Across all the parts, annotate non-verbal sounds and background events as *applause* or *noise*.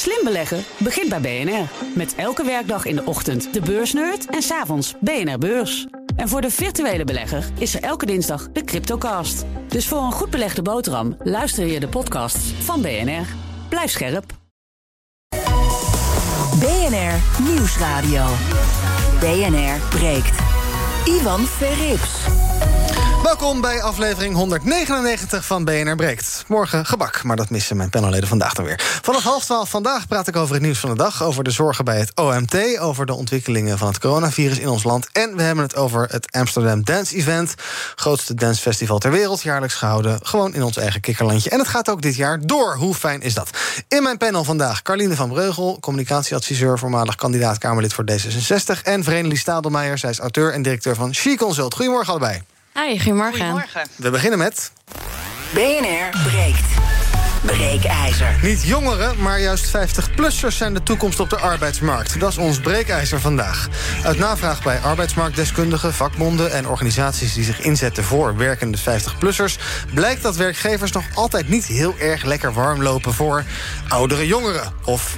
Slim beleggen begint bij BNR. Met elke werkdag in de ochtend de beursnerd en s'avonds BNR Beurs. En voor de virtuele belegger is er elke dinsdag de Cryptocast. Dus voor een goed belegde boterham luister je de podcasts van BNR. Blijf scherp. BNR Nieuwsradio. BNR breekt. Ivan Verrips. Welkom bij aflevering 199 van BNR Breekt. Morgen gebak, maar dat missen mijn panelleden vandaag dan weer. Vanaf half twaalf vandaag praat ik over het nieuws van de dag... over de zorgen bij het OMT, over de ontwikkelingen van het coronavirus in ons land... en we hebben het over het Amsterdam Dance Event... grootste dancefestival ter wereld, jaarlijks gehouden... gewoon in ons eigen kikkerlandje. En het gaat ook dit jaar door. Hoe fijn is dat? In mijn panel vandaag Carline van Breugel... communicatieadviseur, voormalig kandidaat Kamerlid voor D66... en Vrenelie Stadelmeijer, zij is auteur en directeur van She Consult. Goedemorgen allebei. Hi, goedemorgen. Goedemorgen. We beginnen met... BNR breekt. Breekijzer. Niet jongeren, maar juist 50-plussers zijn de toekomst op de arbeidsmarkt. Dat is ons breekijzer vandaag. Uit navraag bij arbeidsmarktdeskundigen, vakbonden en organisaties die zich inzetten voor werkende 50-plussers, blijkt dat werkgevers nog altijd niet heel erg lekker warm lopen voor oudere jongeren. Of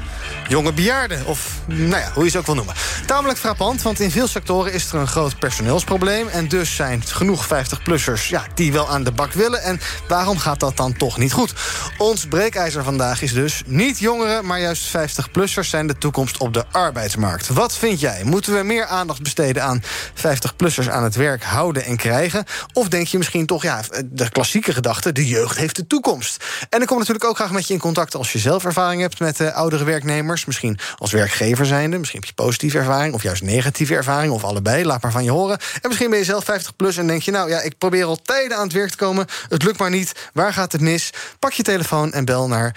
jonge bejaarden, of nou ja, hoe je ze ook wil noemen. Tamelijk frappant, want in veel sectoren is er een groot personeelsprobleem. En dus zijn genoeg 50-plussers ja, die wel aan de bak willen. En waarom gaat dat dan toch niet goed? Ons breekijzer vandaag is dus niet jongeren, maar juist 50-plussers zijn de toekomst op de arbeidsmarkt. Wat vind jij? Moeten we meer aandacht besteden aan 50-plussers aan het werk houden en krijgen? Of denk je misschien toch, ja, de klassieke gedachte, de jeugd heeft de toekomst? En ik kom natuurlijk ook graag met je in contact als je zelf ervaring hebt met uh, oudere werknemers. Misschien als werkgever zijnde, misschien heb je positieve ervaring of juist negatieve ervaring, of allebei. Laat maar van je horen. En misschien ben je zelf 50 plus en denk je, nou ja, ik probeer al tijden aan het werk te komen. Het lukt maar niet. Waar gaat het mis? Pak je telefoon en bel naar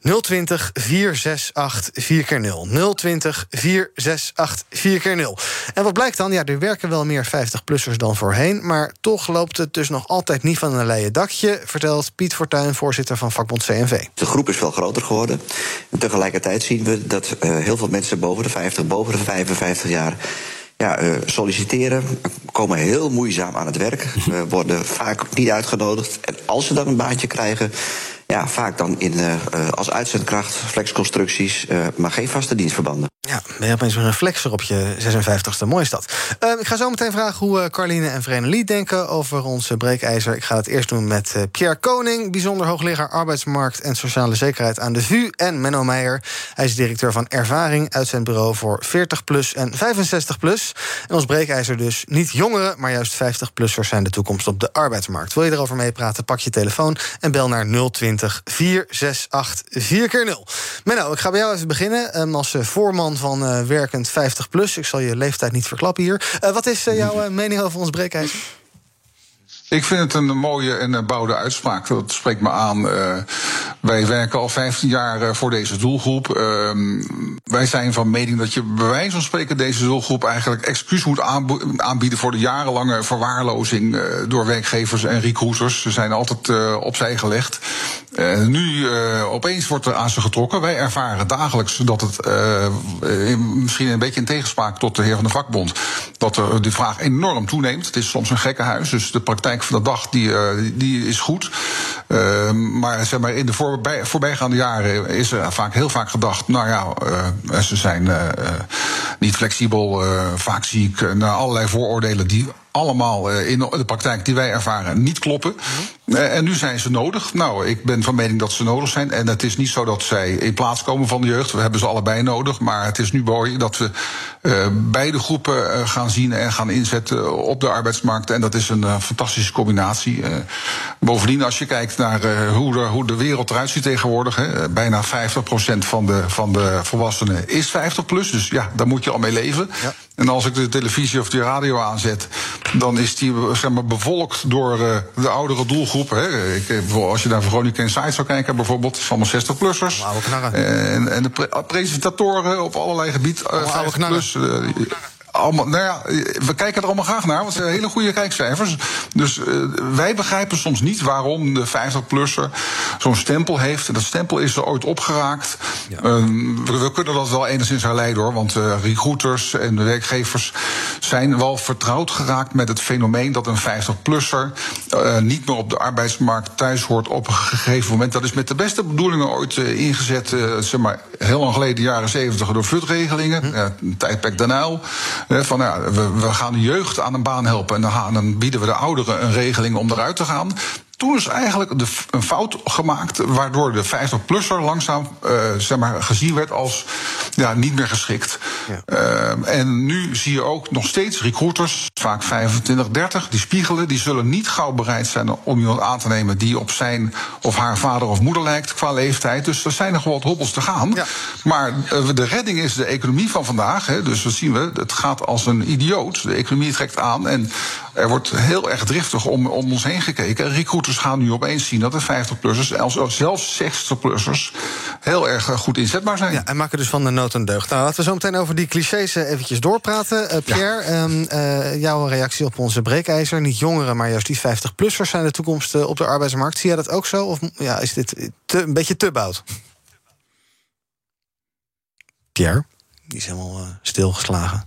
020 468 4x0. 020 468 4x0. En wat blijkt dan? Ja, er werken wel meer 50-plussers dan voorheen. Maar toch loopt het dus nog altijd niet van een leien dakje. Vertelt Piet Fortuyn, voorzitter van vakbond CNV. De groep is wel groter geworden. En tegelijkertijd zien we dat uh, heel veel mensen boven de 50, boven de 55 jaar ja, uh, solliciteren, komen heel moeizaam aan het werk, uh, *laughs* worden vaak niet uitgenodigd. En als ze dan een baantje krijgen, ja, vaak dan in, uh, als uitzendkracht, flexconstructies, uh, maar geen vaste dienstverbanden. Ja, ben je opeens een flexer op je 56ste. Mooi is dat. Ik ga zo meteen vragen hoe Carline en Vrenelie denken over onze breekijzer. Ik ga het eerst doen met Pierre Koning, bijzonder hoogleraar arbeidsmarkt en sociale zekerheid aan de VU. En Menno Meijer. Hij is directeur van Ervaring, uitzendbureau voor 40 plus en 65 plus. En ons breekijzer dus niet jongeren, maar juist 50-plussers zijn de toekomst op de arbeidsmarkt. Wil je erover meepraten? Pak je telefoon en bel naar 020 468 4x0. Menno, ik ga bij jou even beginnen. Um, als voorman van uh, Werkend 50 Plus. Ik zal je leeftijd niet verklappen hier. Uh, wat is uh, jouw mening over ons breekijzer? Ik vind het een mooie en bouwde uitspraak. Dat spreekt me aan. Uh, wij werken al 15 jaar voor deze doelgroep. Uh, wij zijn van mening dat je bij wijze van spreken deze doelgroep eigenlijk excuus moet aanbieden voor de jarenlange verwaarlozing uh, door werkgevers en recruiters. Ze zijn altijd opzij gelegd. Nu opeens wordt er aan ze getrokken. Wij ervaren dagelijks dat het misschien een beetje in tegenspraak tot de heer van de vakbond, dat er de vraag enorm toeneemt. Het is soms een gekkenhuis, dus de praktijk van de dag die, die is goed. maar zeg maar in de voorbij, voorbijgaande jaren is er vaak heel vaak gedacht, nou ja. Uh, ze zijn uh, niet flexibel, vaak ziek, naar allerlei vooroordelen die allemaal in de praktijk die wij ervaren niet kloppen. Mm -hmm. En nu zijn ze nodig. Nou, ik ben van mening dat ze nodig zijn. En het is niet zo dat zij in plaats komen van de jeugd. We hebben ze allebei nodig. Maar het is nu mooi dat we uh, beide groepen gaan zien en gaan inzetten op de arbeidsmarkt. En dat is een fantastische combinatie. Bovendien, als je kijkt naar hoe, de, hoe de wereld eruit ziet tegenwoordig. Hè, bijna 50% van de, van de volwassenen is 50 plus. Dus ja, daar moet je al mee leven. Ja. En als ik de televisie of de radio aanzet, dan is die zeg maar, bevolkt door uh, de oudere doelgroep. Hè. Ik, als je naar Veronica Inside zou kijken, bijvoorbeeld, is allemaal 60-plussers. En, en de pre presentatoren op allerlei gebieden, uh, 50 plus. Uh, allemaal, nou ja, we kijken er allemaal graag naar, want het zijn hele goede kijkcijfers. Dus uh, wij begrijpen soms niet waarom de 50-plusser zo'n stempel heeft. En dat stempel is er ooit opgeraakt. Ja. Uh, we, we, kunnen dat wel enigszins herleiden hoor, want uh, recruiters en de werkgevers zijn wel vertrouwd geraakt met het fenomeen dat een 50-plusser uh, niet meer op de arbeidsmarkt thuis hoort op een gegeven moment. Dat is met de beste bedoelingen ooit ingezet, zeg maar, heel lang geleden, jaren 70, door FUT-regelingen. Hm. een tijdperk daarna. Van we, we, gaan de jeugd aan een baan helpen en dan, dan bieden we de ouderen een regeling om eruit te gaan toen is eigenlijk de, een fout gemaakt, waardoor de 50-plusser langzaam uh, zeg maar, gezien werd als ja, niet meer geschikt. Ja. Uh, en nu zie je ook nog steeds recruiters, vaak 25, 30, die spiegelen, die zullen niet gauw bereid zijn om iemand aan te nemen die op zijn of haar vader of moeder lijkt qua leeftijd. Dus er zijn nog wat hobbels te gaan. Ja. Maar uh, de redding is de economie van vandaag. Hè, dus dat zien we, het gaat als een idioot. De economie trekt aan en er wordt heel erg driftig om, om ons heen gekeken. Recruiters gaan nu opeens zien dat de 50-plussers, zelfs 60-plussers, heel erg eh, goed inzetbaar zijn. Ja, en maken dus van de nood een deugd. Nou, laten we zo meteen over die clichés eh, eventjes doorpraten. Uh, Pierre, ja. um, uh, jouw reactie op onze breekijzer. Niet jongeren, maar juist die 50-plussers zijn de toekomst op de arbeidsmarkt. Zie jij dat ook zo? Of ja, is dit te, een beetje te bout? Pierre? Die is helemaal uh, stilgeslagen.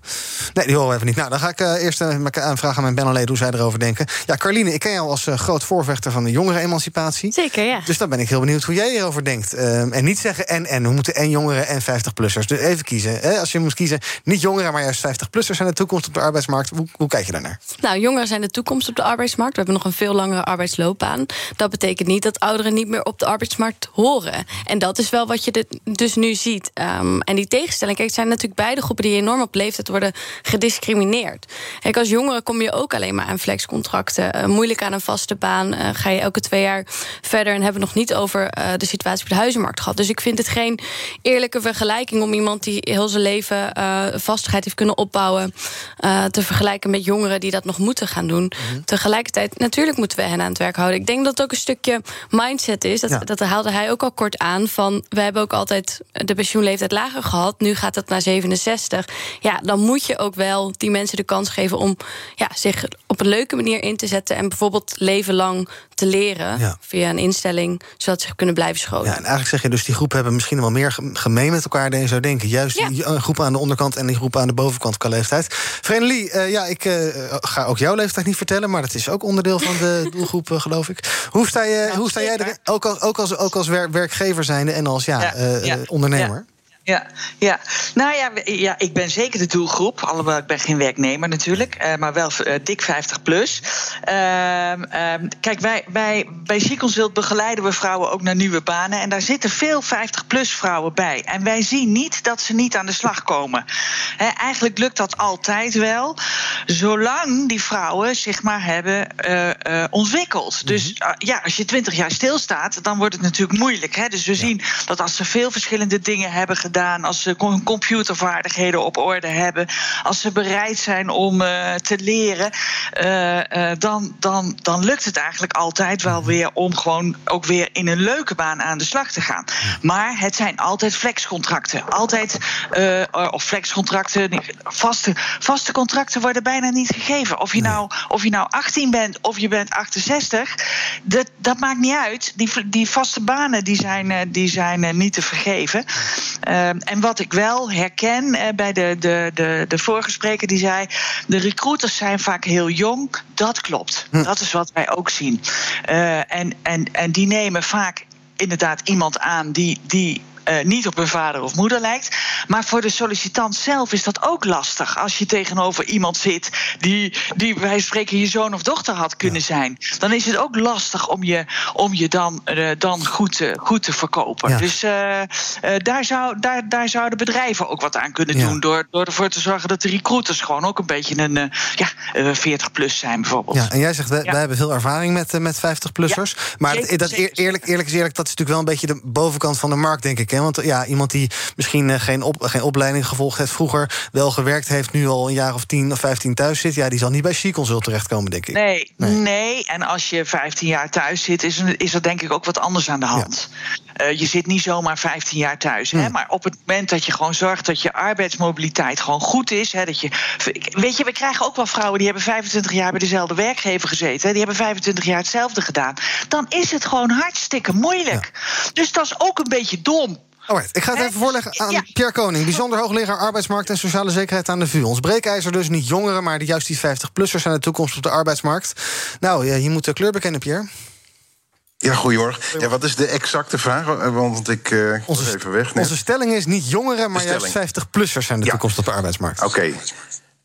Nee, die horen we even niet. Nou, dan ga ik uh, eerst uh, aanvragen aan mijn Benalé hoe zij erover denken. Ja, Carline, ik ken jou als groot voorvechter van de jongerenemancipatie. Zeker, ja. Dus dan ben ik heel benieuwd hoe jij hierover denkt. Ehm, en niet zeggen en en. We moeten en jongeren en 50-plussers. Dus even kiezen. Hè? Als je moet kiezen, niet jongeren, maar juist 50-plussers zijn de toekomst op de arbeidsmarkt. Hoe, hoe kijk je daarnaar? Nou, jongeren zijn de toekomst op de arbeidsmarkt. We hebben nog een veel langere arbeidsloopbaan. Dat betekent niet dat ouderen niet meer op de arbeidsmarkt horen. En dat is wel wat je dus nu ziet. Um, en die tegenstelling, kijk, zijn natuurlijk beide groepen die enorm op leeftijd worden gediscrimineerd. Kijk, als jongere kom je ook alleen maar aan flexcontracten. Uh, moeilijk aan een vaste baan. Uh, ga je elke twee jaar verder en hebben we nog niet over uh, de situatie op de huizenmarkt gehad. Dus ik vind het geen eerlijke vergelijking om iemand die heel zijn leven vastigheid heeft kunnen opbouwen. te vergelijken met jongeren die dat nog moeten gaan doen. Mm -hmm. Tegelijkertijd, natuurlijk moeten we hen aan het werk houden. Ik denk dat het ook een stukje mindset is. Dat, ja. dat haalde hij ook al kort aan. Van we hebben ook altijd de pensioenleeftijd lager gehad. Nu gaat het naar 67. Ja, dan moet je ook wel die mensen de kans geven om ja, zich op een leuke manier in te zetten. En bijvoorbeeld leven lang te leren ja. via een instelling, zodat ze kunnen blijven scholen. Ja, en eigenlijk zeg je dus die groepen hebben misschien wel meer gemeen met elkaar dan je zou denken. Juist ja. die groepen aan de onderkant en die groepen aan de bovenkant qua leeftijd. Vrenelie, uh, ja, ik uh, ga ook jouw leeftijd niet vertellen, maar dat is ook onderdeel van de *laughs* doelgroep, uh, geloof ik. Hoe sta, je, hoe sta jij er, ook als, ook als, ook als werkgever zijnde en als ja, ondernemer? Ja, ja. Nou ja, ja, ik ben zeker de doelgroep. Alhoewel ik ben geen werknemer natuurlijk. Uh, maar wel uh, dik 50 plus. Uh, kijk, wij, wij, bij Ziekeonswild begeleiden we vrouwen ook naar nieuwe banen. En daar zitten veel 50 plus vrouwen bij. En wij zien niet dat ze niet aan de slag komen. He, eigenlijk lukt dat altijd wel. Zolang die vrouwen zich maar hebben uh, ontwikkeld. Mm -hmm. Dus ja, als je 20 jaar stilstaat, dan wordt het natuurlijk moeilijk. Hè? Dus we ja. zien dat als ze veel verschillende dingen hebben gedaan gedaan, als ze computervaardigheden op orde hebben, als ze bereid zijn om uh, te leren, uh, uh, dan, dan, dan lukt het eigenlijk altijd wel mhm. weer om gewoon ook weer in een leuke baan aan de slag te gaan. Maar het zijn altijd flexcontracten. Altijd, of flexcontracten, vaste, vaste contracten worden bijna niet gegeven. Of je, nou, of je nou 18 bent of je bent 68, dat, dat maakt niet uit. Die, die vaste banen die zijn, die zijn niet te vergeven. Uh, en wat ik wel herken uh, bij de, de, de, de vorige spreker die zei: de recruiters zijn vaak heel jong. Dat klopt. Hm. Dat is wat wij ook zien. Uh, en, en, en die nemen vaak inderdaad iemand aan die, die uh, niet op hun vader of moeder lijkt. Maar voor de sollicitant zelf is dat ook lastig. Als je tegenover iemand zit die, die wij spreken je zoon of dochter had kunnen ja. zijn. Dan is het ook lastig om je, om je dan, uh, dan goed, te, goed te verkopen. Ja. Dus uh, daar, zou, daar, daar zouden bedrijven ook wat aan kunnen doen. Door, door ervoor te zorgen dat de recruiters gewoon ook een beetje een ja, 40 plus zijn bijvoorbeeld. Ja, en jij zegt, wij, wij hebben veel ervaring met, met 50-plussers. maar zeker, dat, zeker, eerlijk, eerlijk is eerlijk, dat is natuurlijk wel een beetje de bovenkant van de markt, denk ik. Hè? Want ja, iemand die misschien uh, geen, op, geen opleiding gevolgd heeft vroeger, wel gewerkt heeft, nu al een jaar of 10 of 15 thuis zit, ja, die zal niet bij She-Consult terechtkomen, denk ik. Nee, nee, nee, En als je 15 jaar thuis zit, is, is er denk ik ook wat anders aan de hand. Ja. Uh, je zit niet zomaar 15 jaar thuis. Hmm. Hè, maar op het moment dat je gewoon zorgt dat je arbeidsmobiliteit gewoon goed is. Hè, dat je, weet je, we krijgen ook wel vrouwen die hebben 25 jaar bij dezelfde werkgever gezeten. Hè, die hebben 25 jaar hetzelfde gedaan. Dan is het gewoon hartstikke moeilijk. Ja. Dus dat is ook een beetje dom Alright, ik ga het even voorleggen aan Pierre Koning, bijzonder hoogleraar arbeidsmarkt en sociale zekerheid aan de VU. Ons breekijzer dus niet jongeren, maar juist die 50-plussers zijn de toekomst op de arbeidsmarkt. Nou, je moet de kleur bekennen, Pierre. Ja, goedemorgen. Ja, wat is de exacte vraag? Want ik uh, onze, even weg. Onze stelling is niet jongeren, maar juist 50-plussers zijn de toekomst op de arbeidsmarkt. Oké.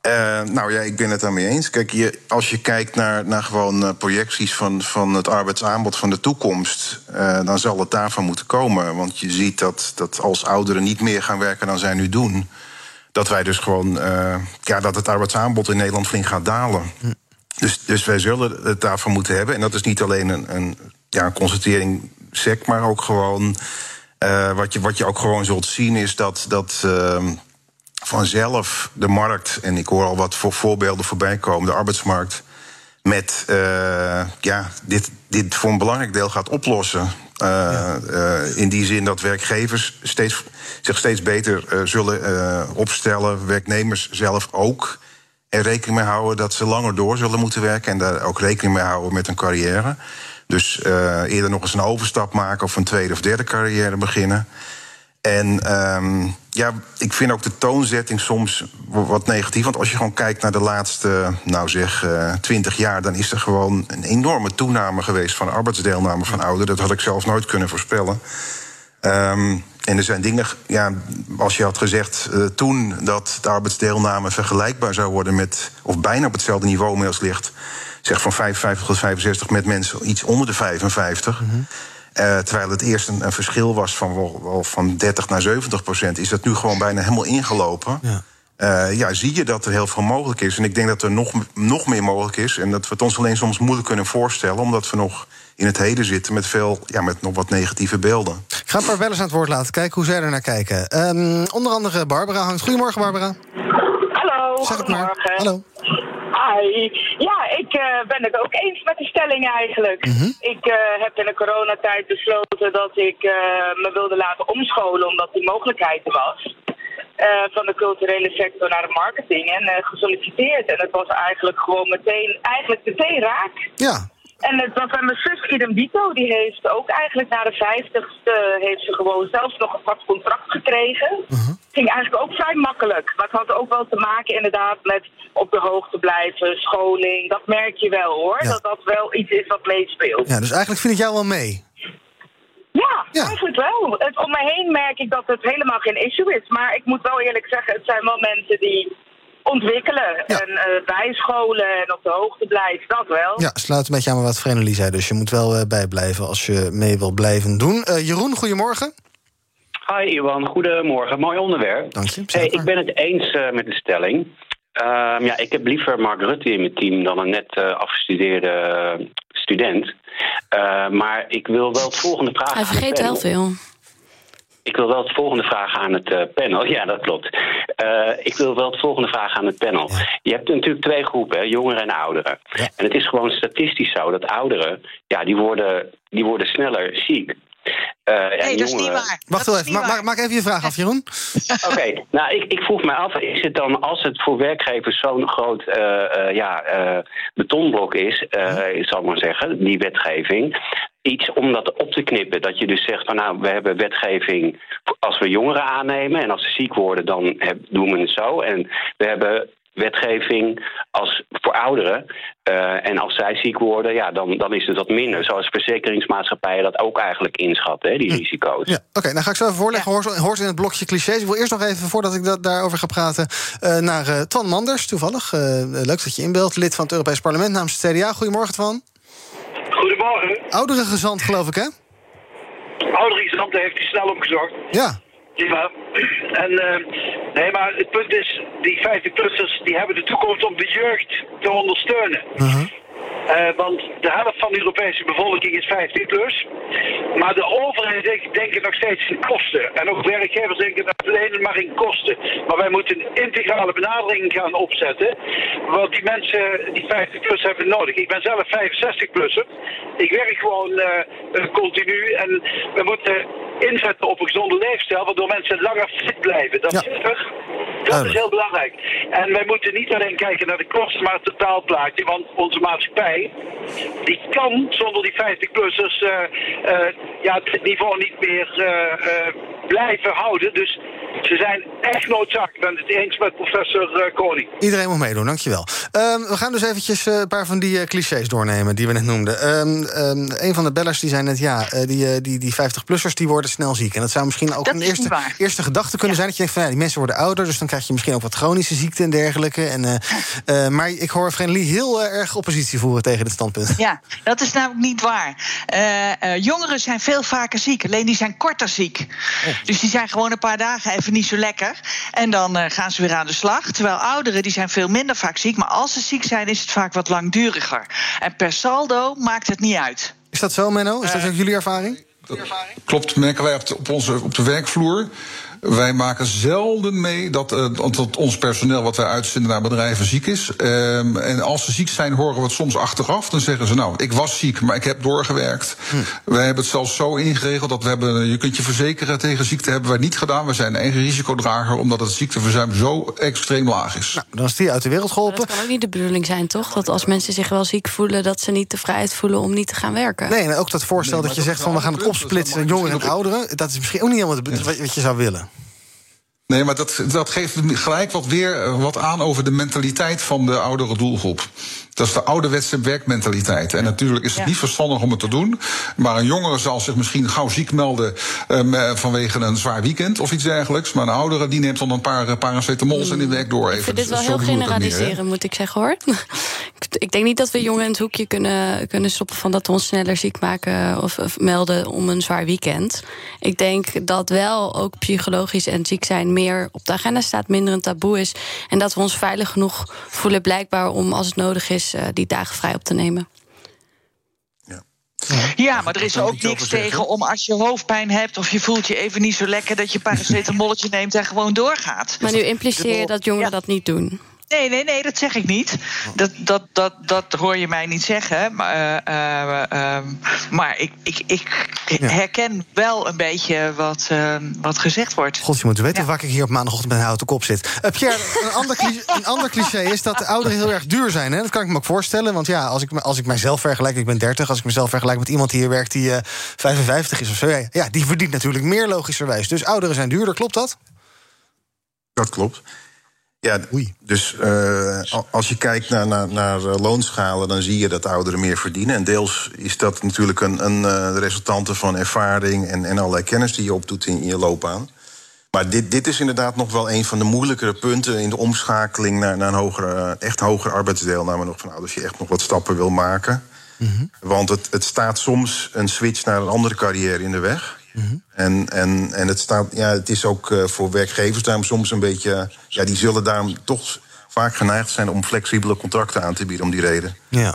Uh, nou ja, ik ben het daarmee eens. Kijk, je, als je kijkt naar, naar gewoon uh, projecties van, van het arbeidsaanbod van de toekomst, uh, dan zal het daarvan moeten komen. Want je ziet dat, dat als ouderen niet meer gaan werken dan zij nu doen, dat wij dus gewoon ja, dat het arbeidsaanbod in Nederland flink gaat dalen. Dus, dus wij zullen het daarvan moeten hebben. En dat is niet alleen een, een, ja, constatering sec, maar ook gewoon. wat, je, wat je ook gewoon zult zien is dat. dat ehm, vanzelf de markt, en ik hoor al wat voor voorbeelden voorbij komen, de arbeidsmarkt, met uh, ja, dit, dit voor een belangrijk deel gaat oplossen. Uh, uh, in die zin dat werkgevers steeds, zich steeds beter zullen opstellen, werknemers zelf ook. Er rekening mee houden dat ze langer door zullen moeten werken en daar ook rekening mee houden met hun carrière. Dus eerder nog eens een overstap maken of een tweede of derde carrière beginnen. En um, ja, ik vind ook de toonzetting soms wat negatief. Want als je gewoon kijkt naar de laatste, nou zeg, uh, 20 jaar, dan is er gewoon een enorme toename geweest van arbeidsdeelname van ouderen. Dat had ik zelf nooit kunnen voorspellen. Um, en er zijn dingen, ja, als je had gezegd uh, toen dat de arbeidsdeelname vergelijkbaar zou worden met, of bijna op hetzelfde niveau inmiddels ligt, zeg van 55 tot 65 met mensen iets onder de 55. Mm -hmm. Uh, terwijl het eerst een, een verschil was van, wel, van 30 naar 70 procent, is dat nu gewoon bijna helemaal ingelopen. Ja. Uh, ja, zie je dat er heel veel mogelijk is. En ik denk dat er nog, nog meer mogelijk is. En dat we het ons alleen soms moeilijk kunnen voorstellen, omdat we nog in het heden zitten met veel, ja, met nog wat negatieve beelden. Ik ga een paar bellers aan het woord laten kijken hoe zij er naar kijken. Um, onder andere Barbara hangt. Goedemorgen, Barbara. Hallo. Zeg het maar. Hallo. Ja, ik uh, ben het ook eens met de stelling eigenlijk. Mm -hmm. Ik uh, heb in de coronatijd besloten dat ik uh, me wilde laten omscholen omdat die mogelijkheid er was. van de culturele sector naar de marketing en gesolliciteerd. En het was eigenlijk gewoon meteen, eigenlijk meteen raak. Ja, en het was aan mijn zus Idem Vito, die heeft ook eigenlijk na de vijftigste... heeft ze gewoon zelfs nog een vast contract gekregen. Uh -huh. Ging eigenlijk ook vrij makkelijk. Maar het had ook wel te maken inderdaad met op de hoogte blijven, scholing. Dat merk je wel hoor, ja. dat dat wel iets is wat meespeelt. Ja, dus eigenlijk vind ik jou wel mee. Ja, ja, eigenlijk wel. Het, om me heen merk ik dat het helemaal geen issue is. Maar ik moet wel eerlijk zeggen, het zijn wel mensen die ontwikkelen. Ja. En uh, bijscholen en op de hoogte blijven, dat wel. Ja, sluit een beetje aan wat Vrenelie zei. Dus je moet wel uh, bijblijven als je mee wil blijven doen. Uh, Jeroen, goedemorgen. Hi Iwan, goedemorgen. Mooi onderwerp. Dank je. Hey, ik ben het eens met de stelling. Uh, ja, ik heb liever Mark Rutte in mijn team dan een net afgestudeerde student. maar ik wil wel het volgende vragen. Hij vergeet wel veel. Ik wil wel het volgende vragen aan het uh, panel. *laughs* Ja, dat klopt. Uh, ik wil wel het volgende vragen aan het panel. Ja. Je hebt natuurlijk twee groepen, hè, jongeren en ouderen. Ja. En het is gewoon statistisch zo dat ouderen, ja, die worden, die worden sneller ziek. Uh, nee, dat is niet waar. Wacht wel even, maak, maak even je vraag af, Jeroen. *laughs* Oké, okay. nou, ik, ik vroeg me af, is het dan als het voor werkgevers zo'n groot uh, uh, ja, betonblok is, ik zal maar zeggen, die wetgeving, iets om dat op te knippen. Dat je dus zegt van nou, we hebben wetgeving als we jongeren aannemen en als ze ziek worden, dan heb, doen we het zo. En we hebben wetgeving als voor ouderen. Uh, en als zij ziek worden, ja, dan, dan is het wat minder. Zoals verzekeringsmaatschappijen dat ook eigenlijk inschatten, hè, die risico's. Ja, Oké, okay, dan ga ik zo even voorleggen. Ja. Hoort in het blokje clichés. Ik wil eerst nog even, voordat ik dat, daarover ga praten... Uh, naar uh, Twan Manders, toevallig. leuk dat je inbeeldt. Lid van het Europees Parlement namens het CDA. Goedemorgen, Twan. Goedemorgen. Oudere gezant, geloof ik, hè? Oudere gezant heeft hij snel opgezocht. Ja. Ja, en uh, nee, maar het punt is, die 50-plussers die hebben de toekomst om de jeugd te ondersteunen. Uh -huh. Uh, want de helft van de Europese bevolking is 15 plus. Maar de overheid denkt, nog steeds in kosten. En ook werkgevers denken dat alleen maar in kosten. Maar wij moeten een integrale benadering gaan opzetten. Want die mensen, die 50 plus, hebben nodig. Ik ben zelf 65 plusser. Ik werk gewoon uh, continu. En we moeten inzetten op een gezonde leefstijl, waardoor mensen langer fit blijven. Dat, Ja. is, dat is heel belangrijk. En wij moeten niet alleen kijken naar de kosten, maar het totaalplaatje. Want onze maatschappij, die kan zonder die 50-plussers eh, eh, ja, het niveau niet meer eh, blijven houden. Dus ze zijn echt noodzakelijk. Ik ben het eens met professor eh, Koning. Iedereen moet meedoen, dankjewel. Ehm we gaan dus eventjes eh, een paar van die eh, clichés doornemen die we net noemden. Ehm ehm, een van de bellers die zei net, ja, eh, die, die, die 50-plussers die worden snel ziek. En dat zou misschien ook Dat een eerste, eerste gedachte kunnen zijn. Dat je denkt van, ja, die mensen worden ouder, dus dan krijg je misschien ook wat chronische ziekten en dergelijke. En, eh, *laughs* eh, maar ik hoor Friendly heel erg oppositie voeren tegen dit standpunt. Ja, dat is namelijk niet waar. Eh, eh, jongeren zijn veel vaker ziek, alleen die zijn korter ziek. Dus die zijn gewoon een paar dagen even niet zo lekker. En dan eh, gaan ze weer aan de slag. Terwijl ouderen die zijn veel minder vaak ziek. Maar als ze ziek zijn, is het vaak wat langduriger. En per saldo maakt het niet uit. Is dat zo, Menno? Is dat ook jullie ervaring? Klopt, merken wij op de, op onze, op de werkvloer. Wij maken zelden mee dat, eh, dat ons personeel wat wij uitzenden naar bedrijven ziek is. Ehm, en als ze ziek zijn, horen we het soms achteraf. Dan zeggen ze, nou, ik was ziek, maar ik heb doorgewerkt. Wij hebben het zelfs zo ingeregeld dat we hebben, je kunt je verzekeren tegen ziekte hebben wij niet gedaan. We zijn een eigen risicodrager, omdat het ziekteverzuim zo extreem laag is. Nou, dan is die uit de wereld geholpen. Dat kan ook niet de bedoeling zijn, toch? Dat als mensen zich wel ziek voelen, dat ze niet de vrijheid voelen om niet te gaan werken. Nee, en ook dat voorstel dat je zegt van we gaan het opsplitsen, jongeren en ouderen. Dat is misschien ook niet helemaal wat je zou willen. Nee, maar dat, dat geeft gelijk wat weer eh, wat aan over de mentaliteit van de oudere doelgroep. Dat is de ouderwetse werkmentaliteit. En natuurlijk is het niet verstandig om het te doen. Maar een jongere zal zich misschien gauw ziek melden ehm, eh, vanwege een zwaar weekend of iets dergelijks. Maar een oudere die neemt dan een paar eh, paracetamols en die werkt door even. Ik vind dit wel heel meer, generaliseren, moet ik zeggen hoor. *laughs* Ik- ik denk niet dat we jongeren in het hoekje kunnen, kunnen stoppen van dat we ons sneller ziek maken of, of melden om een zwaar weekend. Ik denk dat wel ook psychologisch en ziek zijn meer op de agenda staat, minder een taboe is. En dat we ons veilig genoeg voelen, blijkbaar om als het nodig is eh, die dagen vrij op te nemen. Ja, maar er is ook niks tegen om als je hoofdpijn hebt of je voelt je even niet zo lekker, dat je *laughs* paracetamolletje neemt en gewoon doorgaat. Maar nu impliceer je dat jongeren dat niet doen. Nee, nee, nee, dat zeg ik niet. Dat, dat, dat, dat hoor je mij niet zeggen. Maar, eh, eh, ehm, maar ik, ik, ik herken wel een beetje wat, eh, wat gezegd wordt. God, je moet weten waar ik hier op maandagochtend met een houten kop zit. Eh, Pierre, een ander, cliché, *laughs* een ander cliché is dat de ouderen heel erg duur zijn. Hè? Dat kan ik me ook voorstellen. Want ja, als ik, als ik mijzelf vergelijk, ik ben 30, als ik mezelf vergelijk met iemand die hier werkt die eh 55 is of zo. Ja, ja, die verdient natuurlijk meer logischerwijs. Dus ouderen zijn duurder, klopt dat? Dat klopt. Ja, dus eh, al- als je kijkt naar, naar, naar eh, loonschalen, dan zie je dat ouderen meer verdienen. En deels is dat natuurlijk een, een eh, resultante van ervaring en, en allerlei kennis die je opdoet in, in je loopbaan. Maar dit, dit is inderdaad nog wel een van de moeilijkere punten in de omschakeling naar, naar een hogere, echt hogere arbeidsdeelname nog van ouders. Als je echt nog wat stappen wil maken. Want het, het staat soms een switch naar een andere carrière in de weg. En, en, en het, staat, ja, het is ook eh, voor werkgevers daarom soms een beetje. Ja, die zullen daarom toch vaak geneigd zijn om flexibele contracten aan te bieden om die reden. Ja.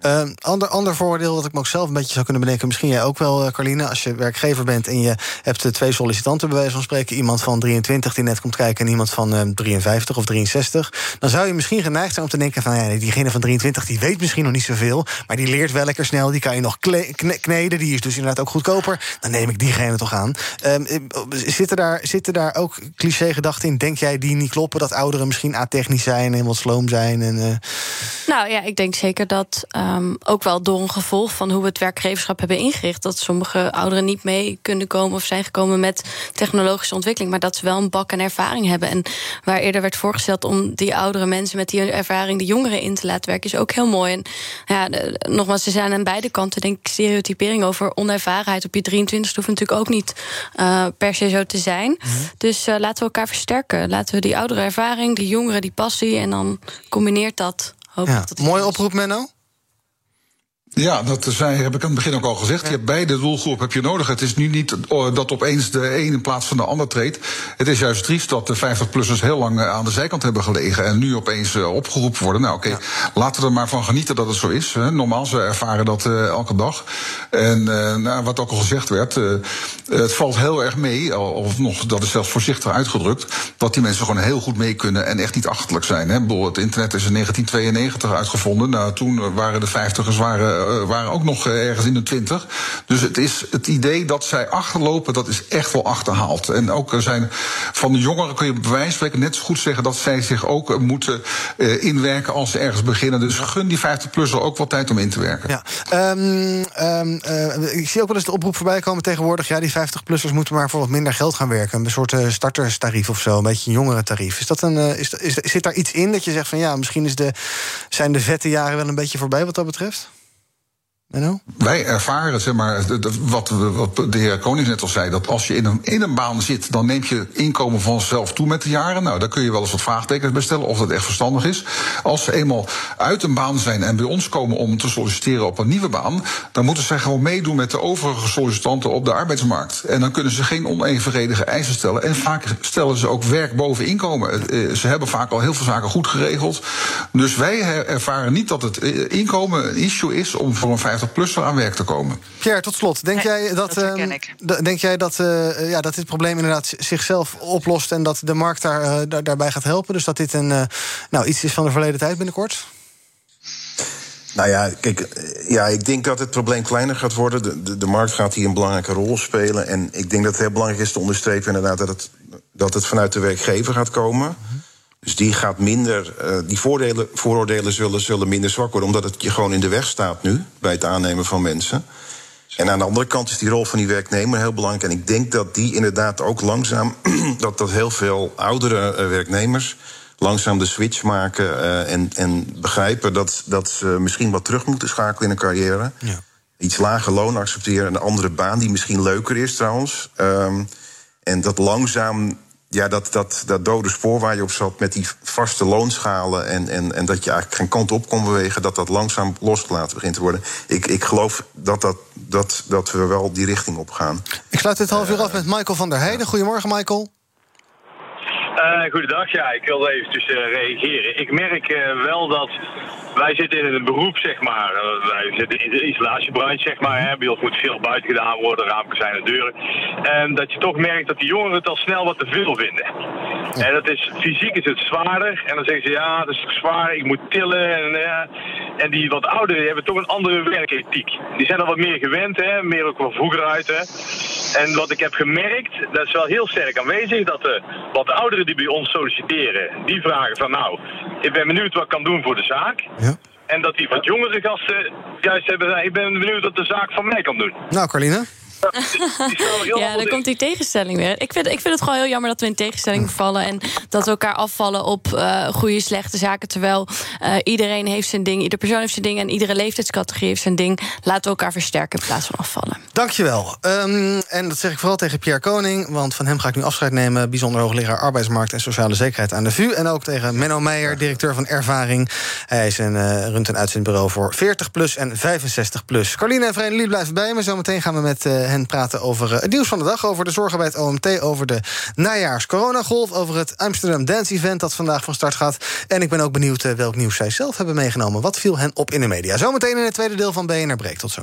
Ehm, ander, ander voordeel dat ik me ook zelf een beetje zou kunnen bedenken... misschien jij ook wel, eh, Carline, als je werkgever bent... en je hebt eh, twee sollicitanten bij wijze van spreken... iemand van 23 die net komt kijken en iemand van eh, 53 of 63... dan zou je misschien geneigd zijn om te denken van... ja, diegene van 23 die weet misschien nog niet zoveel... maar die leert wel lekker snel, die kan je nog kneden... die is dus inderdaad ook goedkoper, dan neem ik diegene toch aan. Ehm, eh, zitten, daar, zitten daar ook cliché-gedachten in? Denk jij die niet kloppen, dat ouderen misschien atechnisch zijn... en wat sloom zijn? En, Nou ja, ik denk zeker dat ehm, ook wel door een gevolg van hoe we het werkgeverschap hebben ingericht, dat sommige ouderen niet mee kunnen komen of zijn gekomen met technologische ontwikkeling, maar dat ze wel een bak aan ervaring hebben. En waar eerder werd voorgesteld om die oudere mensen met die ervaring de jongeren in te laten werken, is ook heel mooi. En ja, de- nogmaals, ze zijn aan beide kanten, denk ik, stereotypering over onervarenheid. Op je 23 hoeft natuurlijk ook niet eh, per se zo te zijn. Dus eh, laten we elkaar versterken. Laten we die oudere ervaring, die jongeren, die passie, en dan combineert dat. Hoop ik ja. dat Mooie oproep, Menno. Ja, dat zei, heb ik aan het begin ook al gezegd. Je hebt beide doelgroepen heb je nodig. Het is nu niet eh, dat opeens de een in plaats van de ander treedt. Het is juist triest dat de 50-plussers heel lang eh, aan de zijkant hebben gelegen... en nu opeens eh, opgeroepen worden. Nou oké, laten we er maar van genieten dat het zo is. Normaal, ze ervaren dat elke dag. En nou, wat ook al gezegd werd, het valt heel erg mee... of nog, dat is zelfs voorzichtig uitgedrukt... dat die mensen gewoon heel goed mee kunnen en echt niet achterlijk zijn. Hè. Het internet is in 1992 uitgevonden. Nou, toen waren de 50ers waren eh, waren ook nog eh, ergens in de twintig. Dus het is het idee dat zij achterlopen, dat is echt wel achterhaald. En ook zijn van de jongeren kun je bij wijze van spreken net zo goed zeggen dat zij zich ook moeten uh, inwerken als ze ergens beginnen. Dus gun die 50-plusser ook wat tijd om in te werken. Ja. Um, um, uh, ik zie ook wel eens de oproep voorbij komen tegenwoordig. Ja, die 50-plussers moeten maar voor wat minder geld gaan werken. Een soort starterstarief of zo, een beetje een jongerentarief. Is dat een, is, is, zit daar iets in dat je zegt van ja, misschien is de, zijn de vette jaren wel een beetje voorbij wat dat betreft? Wij ervaren, zeg maar, wat, de heer Konings net al zei, dat als je in een, in een baan zit, dan neemt je inkomen vanzelf toe met de jaren. Nou, daar kun je wel eens wat vraagtekens bij stellen of dat echt verstandig is. Als ze eenmaal uit een baan zijn en bij ons komen om te solliciteren op een nieuwe baan, dan moeten zij gewoon meedoen met de overige sollicitanten op de arbeidsmarkt. En dan kunnen ze geen onevenredige eisen stellen. En vaak stellen ze ook werk boven inkomen. Ze hebben vaak al heel veel zaken goed geregeld. Dus wij ervaren niet dat het inkomen een issue is om voor een 50 50-plusser aan werk te komen. Pierre, tot slot. Denk Nee, jij dat, ehm, denk jij dat, eh, ja, dat dit probleem inderdaad zichzelf oplost... en dat de markt daar, eh, daar- daarbij gaat helpen? Dus dat dit een, eh, nou, iets is van de verleden tijd binnenkort? Nou ja, kijk, ja, ik denk dat het probleem kleiner gaat worden. De, de, de markt gaat hier een belangrijke rol spelen. En ik denk dat het heel belangrijk is te onderstrepen inderdaad dat het, dat het vanuit de werkgever gaat komen. Dus die gaat minder, eh, die voordelen, vooroordelen zullen, zullen minder zwak worden, omdat het je gewoon in de weg staat nu bij het aannemen van mensen. En aan de andere kant is die rol van die werknemer heel belangrijk. En ik denk dat die inderdaad ook langzaam, *clears throat* dat, dat heel veel oudere eh, werknemers langzaam de switch maken eh, en, en begrijpen dat, dat ze misschien wat terug moeten schakelen in een carrière. Iets lager loon accepteren, een andere baan die misschien leuker is trouwens. Ehm, en dat langzaam, ja, dat, dat, dat dode spoor waar je op zat met die vaste loonschalen en, en, en dat je eigenlijk geen kant op kon bewegen, dat dat langzaam losgelaten begint te worden. Ik, ik geloof dat, dat, dat, dat we wel die richting op gaan. Ik sluit dit half uur af met Michael van der Heijden. Goedemorgen, Michael. Eh, goedendag, ja, ik wilde even tussen reageren. Ik merk eh, wel dat wij zitten in een beroep, zeg maar. Eh, wij zitten in de isolatiebranche, zeg maar. Hè. Bij ons moet veel buiten gedaan worden, ramen zijn en deuren. En dat je toch merkt dat die jongeren het al snel wat te veel vinden. En dat is, fysiek is het zwaarder. En dan zeggen ze, ja, dat is zwaar, ik moet tillen. En, ja. en die wat ouderen hebben toch een andere werkethiek. Die zijn al wat meer gewend, hè, meer ook wel vroeger uit. Hè. En wat ik heb gemerkt, dat is wel heel sterk aanwezig, dat de wat ouderen die bij ons solliciteren, die vragen van nou, ik ben benieuwd wat ik kan doen voor de zaak. En dat die wat jongere gasten juist hebben, ik ben benieuwd wat de zaak van mij kan doen. Nou, Carline. *laughs* Ja, dan komt die tegenstelling weer. Ik vind, ik vind het gewoon heel jammer dat we in tegenstelling vallen... en dat we elkaar afvallen op uh, goede, slechte zaken... terwijl uh, iedereen heeft zijn ding, iedere persoon heeft zijn ding... en iedere leeftijdscategorie heeft zijn ding. Laten we elkaar versterken in plaats van afvallen. Dankjewel. Um, en dat zeg ik vooral tegen Pierre Koning... want van hem ga ik nu afscheid nemen... bijzonder hoogleraar arbeidsmarkt en sociale zekerheid aan de VU... en ook tegen Menno Meijer, directeur van Ervaring. Hij is een, uh, runt een uitzendbureau voor 40PLUS en 65PLUS. Carline en Vereniging blijven bij me. Zometeen gaan we met hen praten over het nieuws van de dag... over de zorgen bij het OMT, over de najaars coronagolf... over het Amsterdam Dance Event dat vandaag van start gaat. En ik ben ook benieuwd welk nieuws zij zelf hebben meegenomen. Wat viel hen op in de media? Zometeen in het tweede deel van BNR Breek. Tot zo.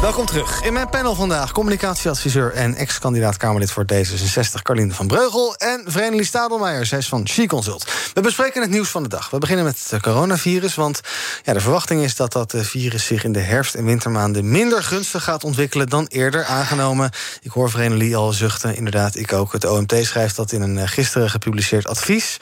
Welkom terug. In mijn panel vandaag communicatieadviseur en ex-kandidaat Kamerlid voor D66 Carline van Breugel en Vrenelie Stadelmeijer, zij is van She Consult. We bespreken het nieuws van de dag. We beginnen met het coronavirus, want ja, de verwachting is dat dat virus zich in de herfst- en wintermaanden minder gunstig gaat ontwikkelen dan eerder aangenomen. Ik hoor Vrenelie al zuchten, inderdaad, ik ook. Het OMT schrijft dat in een gisteren gepubliceerd advies.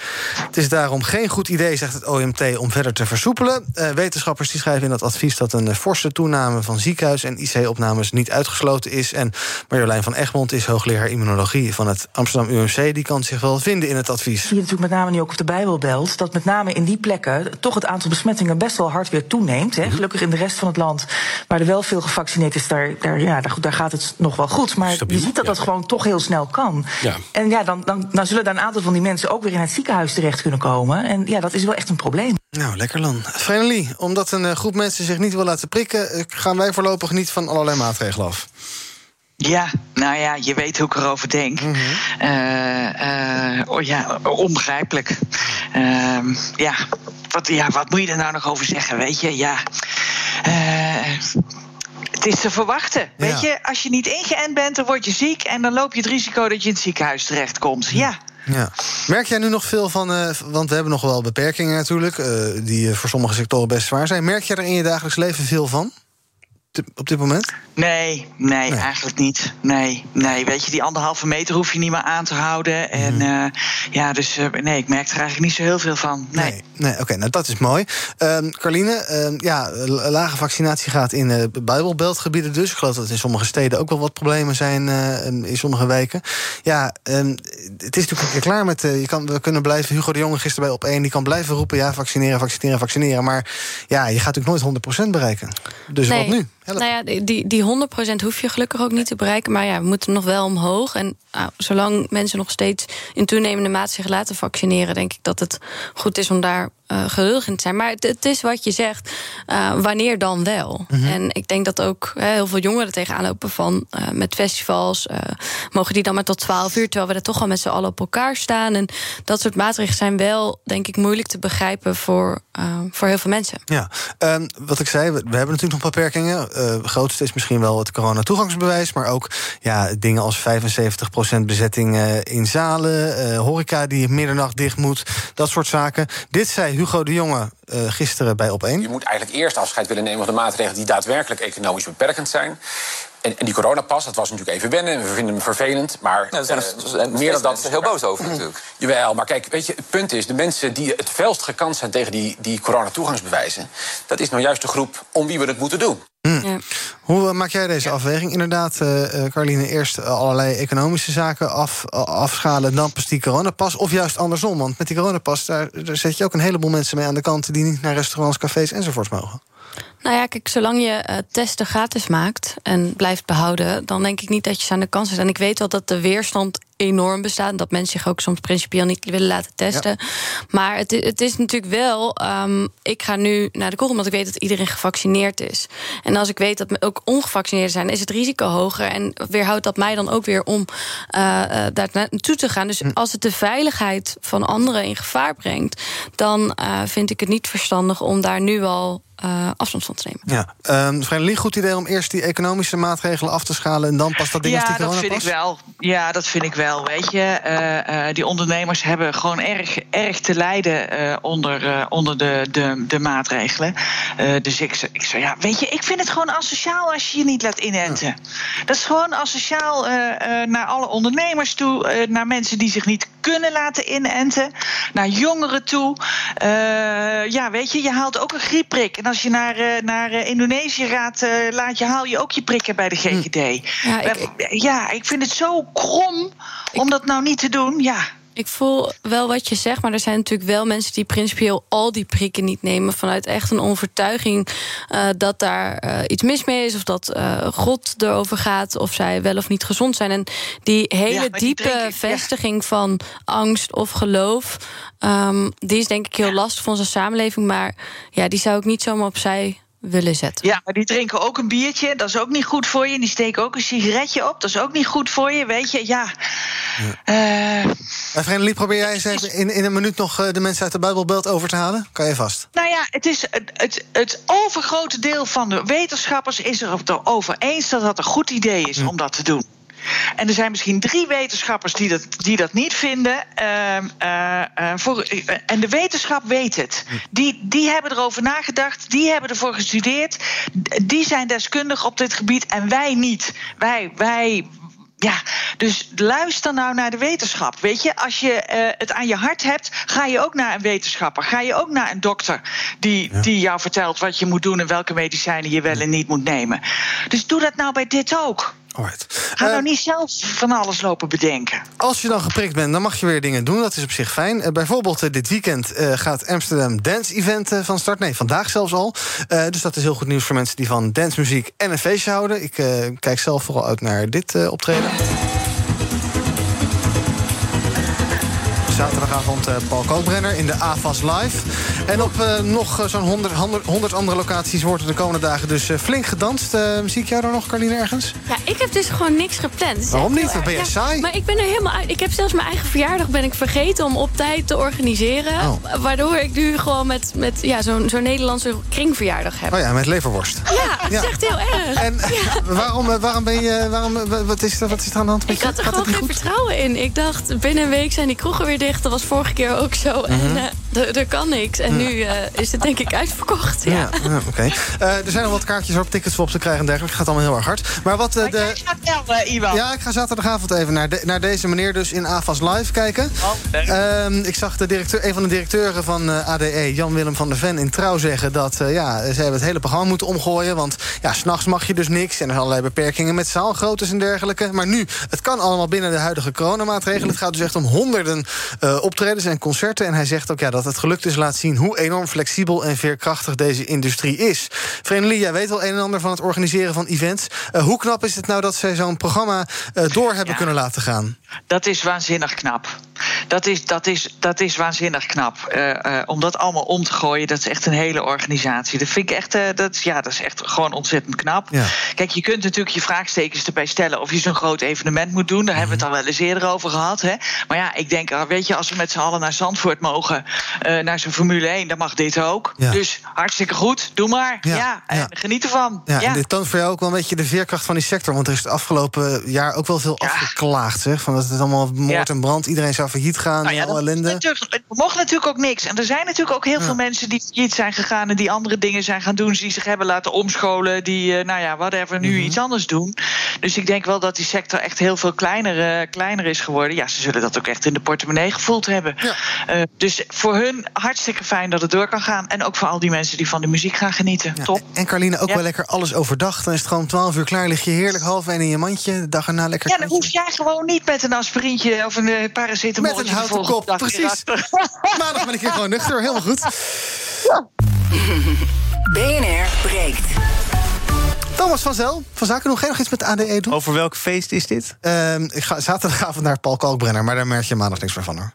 Het is daarom geen goed idee, zegt het OMT, om verder te versoepelen. Uh, wetenschappers die schrijven in dat advies dat een forse toename van ziekenhuis en IC-opnames niet uitgesloten is. En Marjolein van Egmond is hoogleraar immunologie van het Amsterdam UMC. Die kan zich wel vinden in het advies. Zie je natuurlijk met name nu ook op de Bijbelbelt... dat met name in die plekken toch het aantal besmettingen best wel hard weer toeneemt. Hè. Gelukkig in de rest van het land, waar er wel veel gevaccineerd is... daar, daar, ja, daar, daar gaat het nog wel goed. Maar Stabiel, je ziet dat ja. dat gewoon toch heel snel kan. Ja. En ja, dan, dan, dan zullen daar een aantal van die mensen ook weer in het ziekenhuis terecht kunnen komen. En ja, dat is wel echt een probleem. Nou, lekker dan. Vrenelie, omdat een eh, groep mensen zich niet wil laten prikken... eh, gaan wij voorlopig niet van allerlei maatregelen af. Ja, nou ja, je weet hoe ik erover denk. Eh, eh, oh ja, onbegrijpelijk. Ehm, ja, wat, ja, wat moet je er nou nog over zeggen, weet je? Ja, het is te verwachten. Weet je, als je niet ingeënt bent, dan word je ziek... en dan loop je het risico dat je in het ziekenhuis terechtkomt. Ja. Ja. Merk jij nu nog veel van, eh, want we hebben nog wel beperkingen natuurlijk... eh, die eh, voor sommige sectoren best zwaar zijn. Merk jij er in je dagelijks leven veel van? Op dit- moment? Nee, nee, eigenlijk niet. Nee, nee, weet je, die anderhalve meter hoef je niet meer aan te houden. En eh, ja, dus eh, nee, ik merk er eigenlijk niet zo heel veel van. Nee. Nee, oké, nou dat is mooi. Ehm Carline, ehm, ja, lage vaccinatiegraad in uh, Bijbelbeltgebieden dus. Ik geloof dat in sommige steden ook wel wat problemen zijn eh, in sommige wijken. Ja, ehm, het is natuurlijk een keer klaar met... eh, je kan, we kunnen blijven, Hugo de Jonge gisteren bij op één... die kan blijven roepen, ja, vaccineren, vaccineren, vaccineren. Maar ja, je gaat natuurlijk nooit 100% bereiken. Dus wat nu? Nou ja, die, die 100% hoef je gelukkig ook niet te bereiken. Maar ja, we moeten nog wel omhoog. En nou, zolang mensen nog steeds in toenemende mate zich laten vaccineren, denk ik dat het goed is om daar uh, zijn. Maar het, het is wat je zegt, uh, wanneer dan wel? Mhm. En ik denk dat ook hè, heel veel jongeren er tegenaan lopen van uh, met festivals. mogen die dan maar tot 12 uur, terwijl we er toch al met z'n allen op elkaar staan. En dat soort maatregelen zijn wel, denk ik, moeilijk te begrijpen voor, voor heel veel mensen. Ja, um, wat ik zei, we, we hebben natuurlijk nog beperkingen. Het grootste is misschien wel het corona-toegangsbewijs, maar ook ja, dingen als 75% bezetting in zalen, horeca die middernacht dicht moet, dat soort zaken. Dit zei Hugo de Jonge uh, gisteren bij Op1. Je moet eigenlijk eerst afscheid willen nemen van de maatregelen die daadwerkelijk economisch beperkend zijn. En, en, die coronapas, dat was natuurlijk even wennen. We vinden hem vervelend. Maar ja, zijn er, uh, meer dan dat. is heel boos over natuurlijk. *clears throat* Jawel, maar kijk, weet je, het punt is: de mensen die het felst gekant zijn tegen die, die coronatoegangsbewijzen. dat is nou juist de groep om wie we het moeten doen. Hmm. Ja. Hoe maak jij deze afweging? Inderdaad, uh, Carline, eerst allerlei economische zaken af, afschalen... en dan pas die coronapas, of juist andersom? Want met die coronapas, daar, daar zet je ook een heleboel mensen mee aan de kant... die niet naar restaurants, cafés enzovoorts mogen. Nou ja, kijk, zolang je uh, testen gratis maakt en blijft behouden... dan denk ik niet dat je ze aan de kans zet. En ik weet wel dat de weerstand enorm bestaat... en dat mensen zich ook soms principieel niet willen laten testen. Ja. Maar het, het, is natuurlijk wel... Um, ik ga nu naar de kroeg omdat ik weet dat iedereen gevaccineerd is. En als ik weet dat ook ongevaccineerden zijn... is het risico hoger en weerhoudt dat mij dan ook weer om uh, uh, daar naartoe te gaan. Dus als het de veiligheid van anderen in gevaar brengt... dan uh, vind ik het niet verstandig om daar nu al uh, afstand van te nemen. Ja, um, een goed idee om eerst die economische maatregelen af te schalen en dan pas dat ding ja, als die dat vind ik wel. Ja, dat vind ik wel. Weet je, uh, uh, die ondernemers hebben gewoon erg, erg te lijden onder, onder de, de, de maatregelen. dus ik, ik zou ja, weet je, ik vind het gewoon asociaal als je je niet laat inenten. Ja. Dat is gewoon asociaal naar alle ondernemers toe, naar mensen die zich niet kunnen laten inenten, naar jongeren toe. ja, weet je, je haalt ook een griepprik. Als je naar, uh, naar uh, Indonesië gaat, uh, laat je, haal je ook je prikken bij de GGD. Ja ik, ja, ik vind het zo krom om dat nou niet te doen. Ja. Ik voel wel wat je zegt, maar er zijn natuurlijk wel mensen die principieel al die prikken niet nemen. vanuit echt een overtuiging uh, dat daar uh, iets mis mee is. of dat uh, God erover gaat. of zij wel of niet gezond zijn. En die hele ja, diepe die vestiging ja. van angst of geloof. Um, die is denk ik heel ja. lastig voor onze samenleving. Maar ja, die zou ik niet zomaar opzij willen zetten. Ja, maar die drinken ook een biertje, dat is ook niet goed voor je. En die steken ook een sigaretje op, dat is ook niet goed voor je, weet je. Ja. ja. Uh, probeer jij eens even in, in een minuut nog uh, de mensen uit de Bijbelbelt over te halen? Kan je vast? Nou ja, het, is het, het, het overgrote deel van de wetenschappers is er erover eens dat dat een goed idee is hm. om dat te doen. En er zijn misschien drie wetenschappers die dat, die dat niet vinden. Uh, uh, uh, voor, en de wetenschap weet het. Die, die hebben erover nagedacht, die hebben ervoor gestudeerd. Die zijn deskundig op dit gebied en wij niet. Wij, wij, ja, dus luister nou naar de wetenschap. Weet je, als je uh, het aan je hart hebt, ga je ook naar een wetenschapper. Ga je ook naar een dokter die, ja. die jou vertelt wat je moet doen en welke medicijnen je wel en niet moet nemen. Dus doe dat nou bij dit ook. Alright. Ga uh, nou niet zelf van alles lopen bedenken. Als je dan geprikt bent, dan mag je weer dingen doen. Dat is op zich fijn. Uh, bijvoorbeeld uh, dit weekend gaat Amsterdam Dance Event van start. Nee, vandaag zelfs al. dus dat is heel goed nieuws voor mensen die van dancemuziek en een feestje houden. Ik kijk zelf vooral uit naar dit optreden. Zaterdagavond eh, Paul Koopbrenner in de AFAS Live. En op eh, nog eh, zo'n 100, 100, 100 andere locaties wordt er de komende dagen dus flink gedanst. Zie ik jou daar nog, Carline, ergens? Ja, ik heb dus gewoon niks gepland. Is Waarom niet? heel Ben je saai? Maar ik ben er helemaal uit. Ik heb zelfs mijn eigen verjaardag ben ik vergeten om op tijd te organiseren. Oh. Waardoor ik nu gewoon met, met ja, zo'n zo'n Nederlandse kringverjaardag heb. Oh ja, met leverworst. Ja, is Ja. echt heel erg. En *laughs* waarom, waarom ben je... Waarom, wat, is, er- wat is er aan de hand met Ik had er gewoon geen vertrouwen in. Ik dacht, binnen een week zijn die kroegen weer dicht. Dat was vorige keer ook zo. En eh, er- kan niks. En nu eh, is het denk ik uitverkocht. Ja. Ja, ja, oké. Eh, er zijn nog wat kaartjes op tickets voor op te krijgen en dergelijke. Het gaat allemaal heel erg hard. Maar wat eh, de... Iwan. Ja, ik ga zaterdagavond even naar, de- naar deze meneer dus in AFAS Live kijken. Ehm, ik zag de directeur, een van de directeuren van eh, ADE, Jan-Willem van der Ven, in Trouw zeggen... dat eh, ja, ze hebben het hele programma moeten omgooien. Want ja, s'nachts mag je dus niks. En er zijn allerlei beperkingen met zaalgroottes en dergelijke. Maar nu, het kan allemaal binnen de huidige coronamaatregelen. Het gaat dus echt om honderden eh, optredens en concerten. En hij zegt ook ja, dat het gelukt is laat zien... hoe enorm flexibel en veerkrachtig deze industrie is. Vreemdelie, jij weet al een en ander van het organiseren van events. Eh, hoe knap is het nou dat zij zo'n programma eh, door hebben kunnen laten gaan? Dat is waanzinnig knap. Dat is, dat is, dat is waanzinnig knap. Eh, om dat allemaal om te gooien, dat is echt een hele organisatie. Dat vind ik echt, dat, ja, dat is echt gewoon ontzettend knap. Ja. Kijk, je kunt natuurlijk je vraagstekens erbij stellen of je zo'n groot evenement moet doen. Daar hebben we het al wel eens eerder over gehad. Hè? Maar ja, ik denk, weet je, als we met z'n allen naar Zandvoort mogen, eh, naar zo'n Formule 1, dan mag dit ook. Ja. Dus hartstikke goed, doe maar. Ja, Ja, en ja. geniet ervan. Ja, Ja. en dit toont voor jou ook wel een beetje de veerkracht van die sector. Want er is het afgelopen jaar ook wel veel afgeklaagd. Zeg, van dat het allemaal moord en brand. Iedereen zou failliet gaan. Nou ja, alle ellende. natuurlijk- Het mocht natuurlijk ook niks. En er zijn natuurlijk ook heel veel mensen die failliet zijn gegaan... en die andere dingen zijn gaan doen, die zich hebben laten omscholen... die, eh, nou ja, whatever, nu iets anders doen. Dus ik denk wel dat die sector echt heel veel kleiner, eh, kleiner is geworden. Ja, ze zullen dat ook echt in de portemonnee gevoeld hebben. Dus voor hun hartstikke fijn dat het door kan gaan. En ook voor al die mensen die van de muziek gaan genieten. Top. En Carline, ook Ja. wel lekker alles overdag. Dan is het gewoon 12 uur klaar. Lig je heerlijk half één in je mandje. De dag erna lekker. Ja, dan hoef jij gewoon niet met een aspirintje of een eh, paracetamol. Met een houten kop, precies. *laughs* Maandag ben ik hier gewoon nuchter. Helemaal goed. *laughs* BNR breekt. Thomas van Zel, van Zaken nog. Ga je nog iets met ADE doen? Over welk feest is dit? Ehm, ik ga zaterdagavond naar Paul Kalkbrenner. Maar daar merk je maandag niks meer van hoor.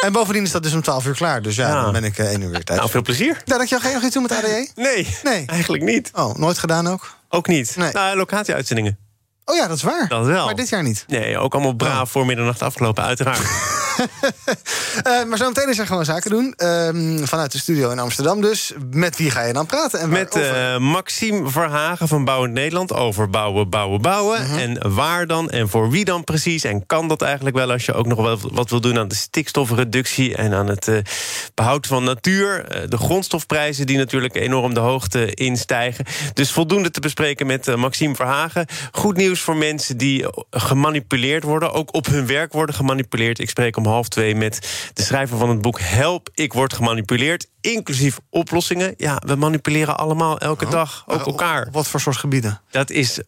En bovendien is dat dus om 12 uur klaar. Dus ja, Ja. dan ben ik eh, één uur weer thuis. Nou, veel plezier. Ja, dankjewel. Ga je nog iets doen met ADE? Nee, Nee. eigenlijk niet. Oh, nooit gedaan ook? Ook niet. Nee. Nou, locatieuitzendingen. Oh ja, dat is waar. Dat wel. Maar dit jaar niet. Nee, ook allemaal braaf voor middernacht afgelopen, uiteraard. *laughs* *laughs* Eh, maar zo meteen is er gewoon zaken doen. Ehm, vanuit de studio in Amsterdam dus. Met wie ga je dan praten? En Met eh, Maxime Verhagen van Bouwend Nederland over bouwen, bouwen, bouwen. Mhm. En waar dan en voor wie dan precies? En kan dat eigenlijk wel als je ook nog wel wat wil doen aan de stikstofreductie en aan het eh, behoud van natuur? De grondstofprijzen die natuurlijk enorm de hoogte instijgen. Dus voldoende te bespreken met Maxime Verhagen. Goed nieuws voor mensen die gemanipuleerd worden, ook op hun werk worden gemanipuleerd. Ik spreek om half twee met de schrijver van het boek Help, ik word gemanipuleerd. Inclusief oplossingen. Ja, we manipuleren allemaal elke dag, ook elkaar. Op wat voor soort gebieden? Dat is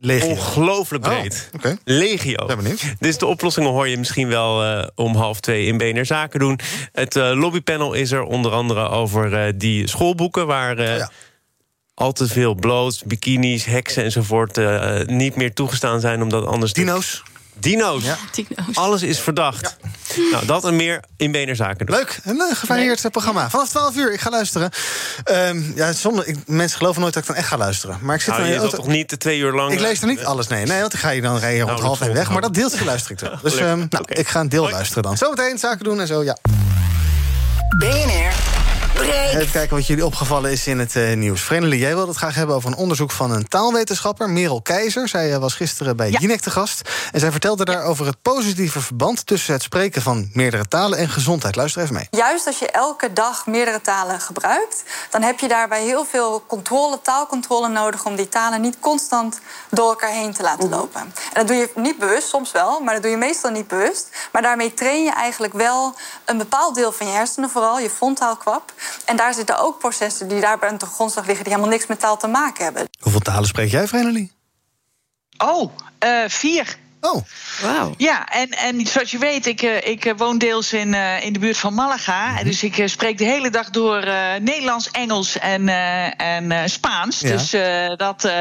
Legio. ongelooflijk Oh, breed. oké. Legio. Ben benieuwd. Dus de oplossingen hoor je misschien wel eh, om half twee in BNR Zaken doen. Het eh, lobbypanel is er onder andere over eh, die schoolboeken... waar eh, al te veel bloot, bikinis, heksen enzovoort... niet meer toegestaan zijn omdat anders... Dino's. Dino's. Ja. Alles is verdacht. Nou, dat en meer in BNR Zaken doen. Leuk, een uh, gevarieerd eh, programma. Vanaf 12 uur, ik ga luisteren. Ehm, ja, sommige, ik, mensen geloven nooit dat ik dan echt ga luisteren. Maar ik zit Nou, je auto. toch niet de twee uur lang... Ik lees er niet alles, nee. Nee, want dan ga je dan rijden rond Nou, half één weg. Maar volhouden. dat deeltje luister ik wel. *laughs* Dus ehm, nou, ik ga een deel luisteren dan. Zometeen zaken doen en zo, ja. BNR breekt. Even kijken wat jullie opgevallen is in het eh, nieuws. Vreemdeling, jij wilde het graag hebben over een onderzoek van een taalwetenschapper, Merel Keizer. Zij eh, was gisteren bij Jinek te gast. En zij vertelde daar over het positieve verband tussen het spreken van meerdere talen en gezondheid. Luister even mee. Juist als je elke dag meerdere talen gebruikt, dan heb je daarbij heel veel controle, taalcontrole nodig om die talen niet constant door elkaar heen te laten lopen. En dat doe je niet bewust, soms wel, maar dat doe je meestal niet bewust. Maar daarmee train je eigenlijk wel een bepaald deel van je hersenen, vooral je frontaalkwap. En daar zitten ook processen die daar aan de grondslag liggen, die helemaal niks met taal te maken hebben. Hoeveel talen spreek jij, Vreemdeling? Oh, eh, vier. Oh. Wauw. Ja, en, en zoals je weet, ik, eh, ik eh, woon deels in, eh, in de buurt van Malaga. Mhm. Dus ik spreek de hele dag door eh, Nederlands, Engels en, eh, en eh, Spaans. Ja. Dus eh, dat eh,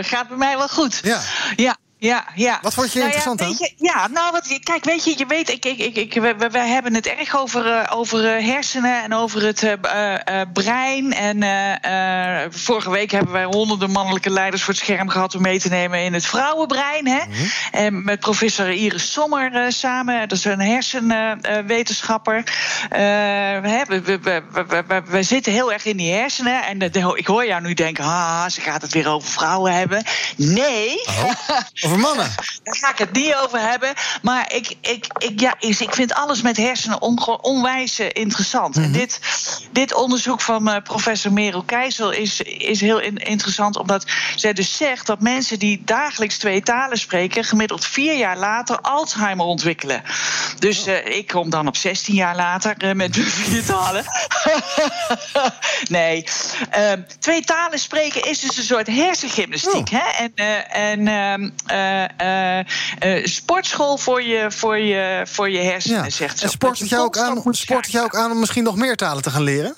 gaat bij mij wel goed. Ja. Ja. Ja, ja. Wat vond je Nou interessant ja, aan? weet je, ja, nou, wat, kijk, weet je, je weet, ik, ik, ik, ik, we, we- hebben het erg over, eh, over eh, hersenen en over het eh, brein. En vorige week hebben wij honderden mannelijke leiders voor het scherm gehad om mee te nemen in het vrouwenbrein. Hè? En met professor Iris Sommer samen, dat is een hersenwetenschapper. we, we, we, we, we, we- we zitten heel erg in die hersenen. En ik hoor jou nu denken, ah, ze gaat het weer over vrouwen hebben. Nee. *laughs* Over mannen. Daar ga ik het niet over hebben. Maar ik, ik, ik, ja, ik vind alles met hersenen on, onwijs eh, interessant. En dit, dit onderzoek van eh, professor Merel Keijzel is, is heel in- interessant. Omdat zij dus zegt dat mensen die dagelijks twee talen spreken... gemiddeld vier jaar later Alzheimer ontwikkelen. Dus eh, ik kom dan op 16 jaar later eh, met vier talen. *laughs* nee. Ehm, twee talen spreken is dus een soort hersengymnastiek. Hè? En, en eh, eh, eh, sportschool voor je, voor je, voor je hersenen, zegt ze. En sport het, jou ook aan, sport ook aan om misschien nog meer talen te gaan leren?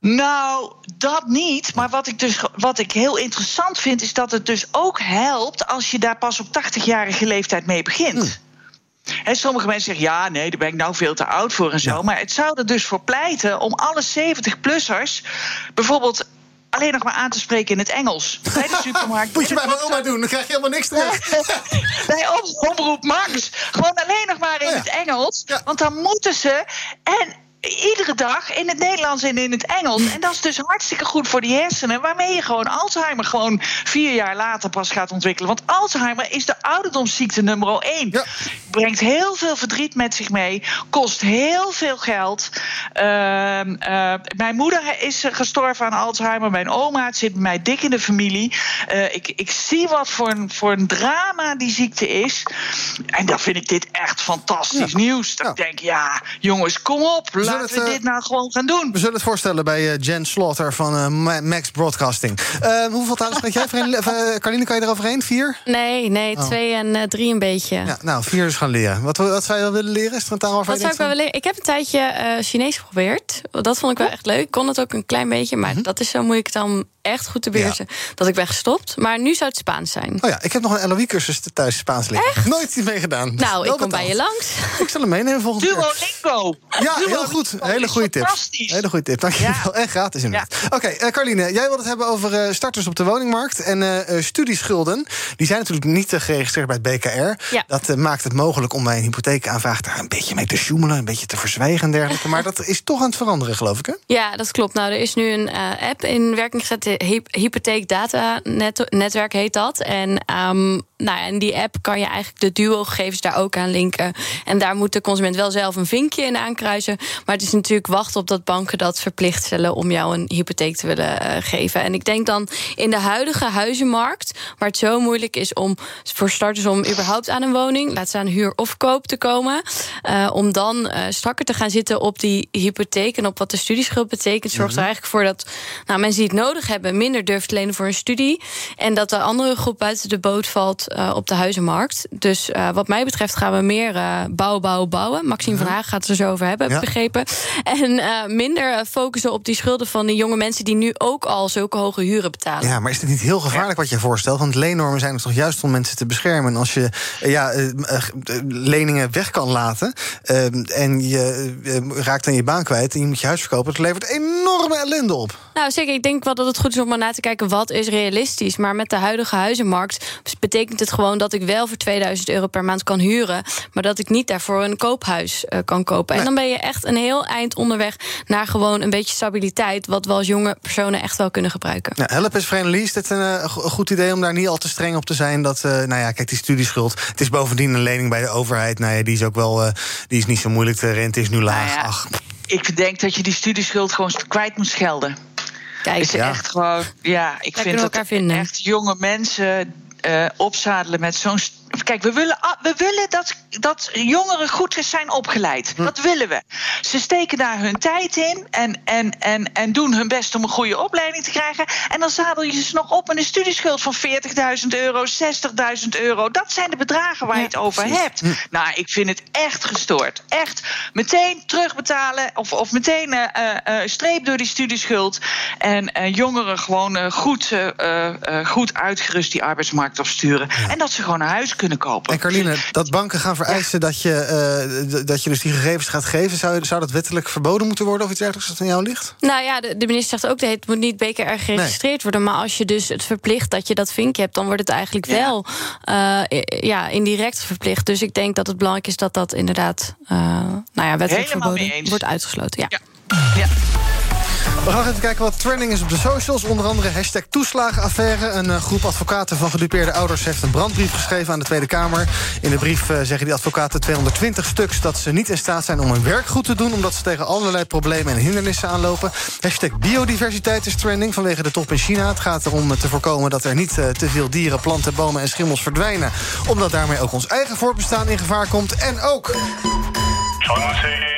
Nou, dat niet. Maar wat ik, dus, wat ik heel interessant vind, is dat het dus ook helpt als je daar pas op 80-jarige leeftijd mee begint. Hè, sommige mensen zeggen, ja, nee, daar ben ik nou veel te oud voor en zo. Maar het zou er dus voor pleiten om alle 70-plussers bijvoorbeeld alleen nog maar aan te spreken in het Engels. Bij de supermarkt. Moet je bij mijn oma doen, dan krijg je helemaal niks terug. *laughs* Bij Om- Omroep Max. Gewoon alleen nog maar in het Engels. Want dan moeten ze. En iedere dag in het Nederlands en in het Engels. En dat is dus hartstikke goed voor die hersenen. Waarmee je gewoon Alzheimer gewoon vier jaar later pas gaat ontwikkelen. Want Alzheimer is de ouderdomsziekte nummer één. Brengt heel veel verdriet met zich mee. Kost heel veel geld. Ehm, eh, mijn moeder is eh, gestorven aan Alzheimer. Mijn oma, het zit bij mij dik in de familie. Eh, ik, ik zie wat voor een, voor een drama die ziekte is. En dan vind ik dit echt fantastisch nieuws. Dat ik denk, ja, jongens, kom op. Laten het, we dit nou gewoon gaan doen. We zullen het voorstellen bij eh, Jen Slaughter van eh, Ma- Max Broadcasting. Eh, hoeveel talen spreek jij? *laughs* Carline, kan je eroverheen? Vier? Nee, nee, Oh. twee en drie een beetje. Ja, nou, vier dus gaan leren. Wat, wat zou je wel willen leren? Is er een taal waarvan Wat zou ik wel willen? Ik heb een tijdje eh, Chinees geprobeerd. Dat vond ik wel echt leuk. Ik kon het ook een klein beetje, maar dat is zo moeilijk dan echt goed te beheersen dat ik ben gestopt. Maar nu zou het Spaans zijn. Oh ja, ik heb nog een LOE-cursus thuis Spaans leren. Echt? Nooit iets mee gedaan. Nou, Wel ik kom bij je langs. Ik zal hem meenemen volgende keer. Duolingo. Ja, heel goed. Hele goede tip. fantastisch. Hele goede tip. Dankjewel. En gratis inderdaad. Oké, eh, Carline, jij wilde het hebben over eh, starters op de woningmarkt. En eh, eh, studieschulden. Die zijn natuurlijk niet geregistreerd bij het BKR. Ja. Dat maakt het mogelijk om bij een hypotheekaanvraag daar een beetje mee te sjoemelen. Een beetje te verzwijgen en dergelijke. Maar dat is toch aan het veranderen, geloof ik, hè? Ja, dat klopt. Nou, er is nu een app in werking gezet. De Hy- Hypotheek Data Net- Netwerk heet dat. En, ehm, nou, ja, en die app kan je eigenlijk de duo-gegevens daar ook aan linken. En daar moet de consument wel zelf een vinkje in aankruisen. Maar het is natuurlijk wachten op dat banken dat verplicht stellen om jou een hypotheek te willen eh, geven. En ik denk dan in de huidige huizenmarkt, waar het zo moeilijk is om voor starters om überhaupt aan een woning, laat staan huur of koop te komen, eh, om dan eh, strakker te gaan zitten op die hypotheek en op wat de studieschuld betekent, zorgt er eigenlijk voor dat nou, mensen die het nodig hebben minder durven te lenen voor een studie en dat de andere groep buiten de boot valt eh, op de huizenmarkt. Dus eh, wat mij betreft gaan we meer eh, bouwen, bouwen, bouwen. Maxime van Haag gaat het er zo over hebben, heb ik Ja. begrepen. En minder focussen op die schulden van de jonge mensen die nu ook al zulke hoge huren betalen. Ja, maar is het niet heel gevaarlijk wat je voorstelt? Want leennormen zijn er toch juist om mensen te beschermen. En als je ja, leningen weg kan laten en je raakt aan je baan kwijt en je moet je huis verkopen, dat levert enorme ellende op. Nou, zeker. Ik denk wel dat het goed is om maar na te kijken wat is realistisch. Maar met de huidige huizenmarkt betekent het gewoon dat ik wel voor 2000 euro per maand kan huren, maar dat ik niet daarvoor een koophuis eh, kan kopen. En dan ben je echt een heel eind onderweg naar gewoon een beetje stabiliteit, wat we als jonge personen echt wel kunnen gebruiken. Ja, help is Verenigde Is dit een eh, go- goed idee om daar niet al te streng op te zijn? Dat, eh, nou ja, kijk, die studieschuld. Het is bovendien een lening bij de overheid. Nou ja, die is ook wel, eh, die is niet zo moeilijk. De rente is nu laag. Nou ja, Ach, Ik denk dat je die studieschuld gewoon kwijt moet schelden. Kijk, is Ja. echt gewoon. Ja, ik vind dat vinden. echt jonge mensen eh, opzadelen met zo'n. Kijk, we willen, we willen dat dat jongeren goed zijn opgeleid. Hm. Dat willen we. Ze steken daar hun tijd in en, en, en, en doen hun best om een goede opleiding te krijgen. En dan zadel je ze nog op met een studieschuld van 40.000 euro, 60.000 euro. Dat zijn de bedragen waar je het over hebt. Nou, ik vind het echt gestoord. Echt meteen terugbetalen of, of meteen eh, eh, eh, streep door die studieschuld. En jongeren gewoon goed, goed uitgerust die arbeidsmarkt opsturen. En dat ze gewoon een huis kunnen kopen. En Carline, dat banken gaan dat, je, eh, dat je dus die gegevens gaat geven... Zou, zou dat wettelijk verboden moeten worden of iets dergelijks dat aan jou ligt? Nou ja, de, de minister zegt ook dat het moet niet BKR geregistreerd worden. Maar als je dus het verplicht dat je dat vinkje hebt, dan wordt het eigenlijk wel eh, ja, indirect verplicht. Dus ik denk dat het belangrijk is dat dat inderdaad uh, nou ja, wettelijk Helemaal verboden wordt uitgesloten. Ja. We gaan even kijken wat trending is op de socials. Onder andere hashtag toeslagenaffaire. Een eh, groep advocaten van gedupeerde ouders heeft een brandbrief geschreven aan de Tweede Kamer. In de brief eh, zeggen die advocaten 220 stuks dat ze niet in staat zijn om hun werk goed te doen... omdat ze tegen allerlei problemen en hindernissen aanlopen. Hashtag biodiversiteit is trending vanwege de top in China. Het gaat erom te voorkomen dat er niet eh, te veel dieren, planten, bomen en schimmels verdwijnen. Omdat daarmee ook ons eigen voortbestaan in gevaar komt. En ook... 전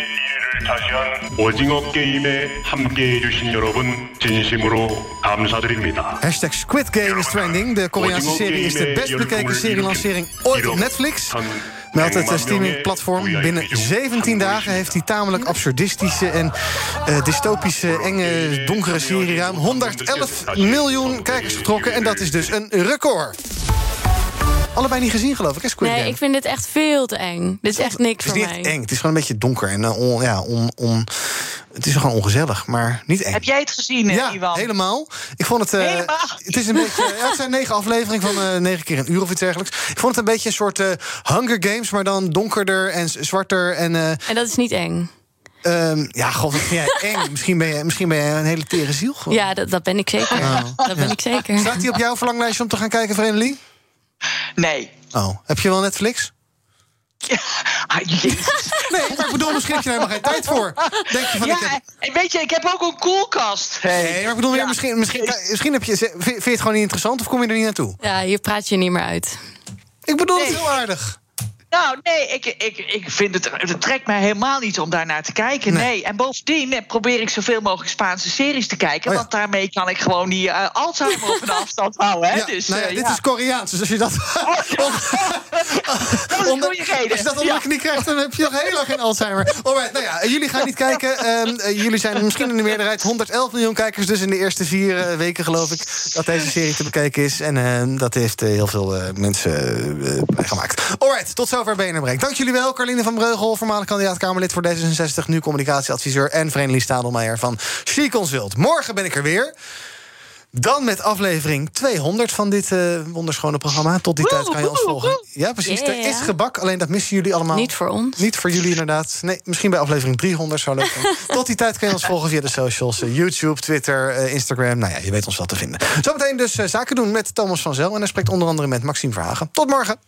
세계 1위를 차지한 오징어 게임에 함께해 주신 여러분 진심으로 감사드립니다. Hashtag Squid Game is trending. De Koreaanse serie is de best bekeken serielancering ooit op Netflix. Meldt het eh, streamingplatform. Binnen 17 dagen heeft die tamelijk absurdistische en eh, dystopische, enge, donkere serie ruim 111 miljoen kijkers getrokken. En dat is dus een record. Allebei niet gezien, geloof ik, hè, Squid Nee, Game? ik vind dit echt veel te eng. Dit is echt niks Het is voor niet mij. eng. Het is gewoon een beetje donker en eh, on, ja, on, on, het is gewoon ongezellig, maar niet eng. Heb jij het gezien, eh, Ja, Iwan? helemaal. Ik vond het. eh, het is een beetje. Ja, het zijn negen afleveringen van eh, negen keer een uur of iets dergelijks. Ik vond het een beetje een soort eh, Hunger Games, maar dan donkerder en zwarter. En, eh, En dat is niet eng. ehm, ja, god, wat vind jij *laughs* eng. Misschien ben je, misschien ben je een hele tere ziel. Gewoon. Ja, dat, dat ben ik zeker. Oh, dat ben ik zeker. Staat hij op jouw verlanglijstje om te gaan kijken, Vreemdeling? Nee. Oh, heb je wel Netflix? Ah, jezus. *laughs* Nee, maar ik bedoel, misschien heb je er helemaal geen tijd voor. Denk je van, ja, ik heb- weet je, ik heb ook een koelkast. Nee, maar ik bedoel, misschien, misschien, misschien heb je, vind je het gewoon niet interessant of kom je er niet naartoe? Ja, hier praat je niet meer uit. Ik bedoel het heel aardig. Nou, nee, ik, ik, ik vind het, het trekt mij helemaal niet om daar naar te kijken. Nee. En bovendien eh, probeer ik zoveel mogelijk Spaanse series te kijken. Want daarmee kan ik gewoon die eh, Alzheimer op een *laughs* afstand houden. Hè? Ja, dus, nou ja, eh, dit is Koreaans, dus als je dat, *laughs* *laughs* dat is reden. als je dat onder de knie krijgt, dan heb je nog heel lang geen Alzheimer. Alright, nou ja, jullie gaan niet kijken. Ehm, eh, jullie zijn misschien in de meerderheid 111 miljoen kijkers, dus in de eerste vier weken geloof ik dat deze serie te bekijken is. En ehm, dat heeft heel veel mensen gemaakt. Alright, tot zover Break. Dank jullie wel, Carline van Breugel, voormalig kandidaat Kamerlid voor D66, nu communicatieadviseur en Vreemdelie Stadelmeijer van She Consult. Morgen ben ik er weer. Dan met aflevering 200 van dit eh, wonderschone programma. Tot die tijd kan je ons volgen. Ja, precies. Er is gebak, alleen dat missen jullie allemaal. Niet voor ons. Niet voor jullie inderdaad. Nee, misschien bij aflevering 300 zou leuk zijn. *laughs* Tot die tijd kan je ons volgen via de socials. eh, YouTube, Twitter, eh, Instagram. Nou ja, je weet ons wel te vinden. Zometeen dus zaken doen met Thomas van Zel. En hij spreekt onder andere met Maxime Verhagen. Tot morgen.